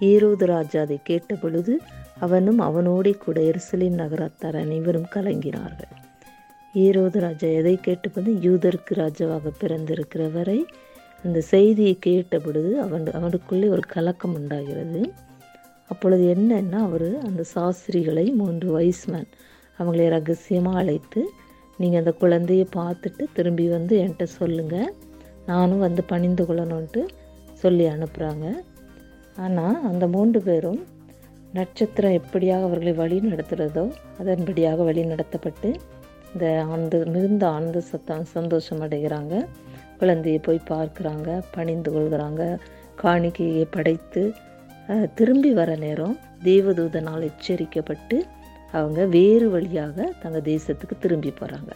ஈரோது ராஜா அதை கேட்டபொழுது அவனும் அவனோடே கூட எருசலேம் நகரத்தார் அனைவரும் கலங்கினார்கள். ஈரோது ராஜா எதை கேட்டபோது யூதருக்கு ராஜாவாக பிறந்திருக்கிறவரை அந்த செய்தியை கேட்டபொழுது அவன் அவனுக்குள்ளே ஒரு கலக்கம் உண்டாகிறது. அப்பொழுது என்னன்னா அவர் அந்த சாஸ்திரிகளை மூன்று வைஸ்மேன் அவங்களை ரகசியமாக அழைத்து நீங்கள் அந்த குழந்தையை பார்த்துட்டு திரும்பி வந்து என்கிட்ட சொல்லுங்கள் நானும் வந்து பணிந்து கொள்ளணுன்ட்டு சொல்லி அனுப்புகிறாங்க ஆனால் அந்த மூன்று பேரும் நட்சத்திரம் எப்படியாக அவர்களை வழி நடத்துகிறதோ அதன்படியாக வழி நடத்தப்பட்டு இந்த ஆனந்த மிகுந்த ஆனந்த சத்தம் சந்தோஷம் அடைகிறாங்க. குழந்தையை போய் பார்க்குறாங்க பணிந்து கொள்கிறாங்க காணிக்கையை படைத்து திரும்பி வர நேரம் தேவதூதனால் எச்சரிக்கப்பட்டு அவங்க வேறு வழியாக தங்கள் தேசத்துக்கு திரும்பி போகிறாங்க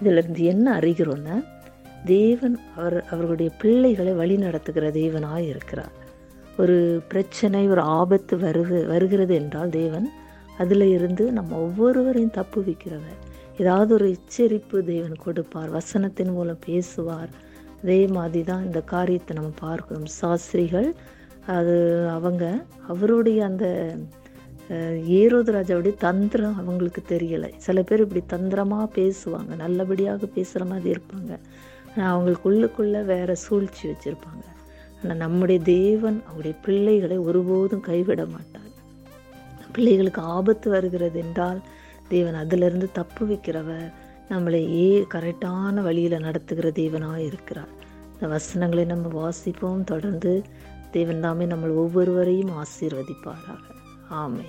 இதிலிருந்து என்ன அறிகிறோன்னா தேவன் அவர் அவர்களுடைய பிள்ளைகளை வழி நடத்துகிற தேவனாக இருக்கிறார். ஒரு பிரச்சனை ஒரு ஆபத்து வருது வருகிறது என்றால் தேவன் அதில் இருந்து நம்ம ஒவ்வொருவரையும் தப்பு வைக்கிறவர். ஏதாவது ஒரு எச்சரிப்பு தேவன் கொடுப்பார். வசனத்தின் மூலம் பேசுவார். அதே மாதிரி தான் இந்த காரியத்தை நம்ம பார்க்கிறோம். சாஸ்திரிகள் அது அவங்க அவருடைய அந்த அஹ், ஏரோது ராஜாவுடைய தந்திரம் அவங்களுக்கு தெரியலை. சில பேர் இப்படி தந்திரமாக பேசுவாங்க. நல்லபடியாக பேசுகிற மாதிரி இருப்பாங்க. ஆனால் அவங்களுக்குள்ளுக்குள்ளே வேறு சூழ்ச்சி வச்சுருப்பாங்க. ஆனால் நம்முடைய தேவன் அவருடைய பிள்ளைகளை ஒருபோதும் கைவிட மாட்டார். பிள்ளைகளுக்கு ஆபத்து வருகிறது என்றால் தேவன் அதிலிருந்து தப்பு வைக்கிறவர் நம்மளை ஏ கரெக்டான வழியில் நடத்துகிற தேவனாக இருக்கிறார். இந்த வசனங்களை நம்ம வாசிப்போம் தொடர்ந்து தேவன் தாமே நம்ம ஒவ்வொருவரையும் ஆசீர்வதிப்பாராக. ஆமை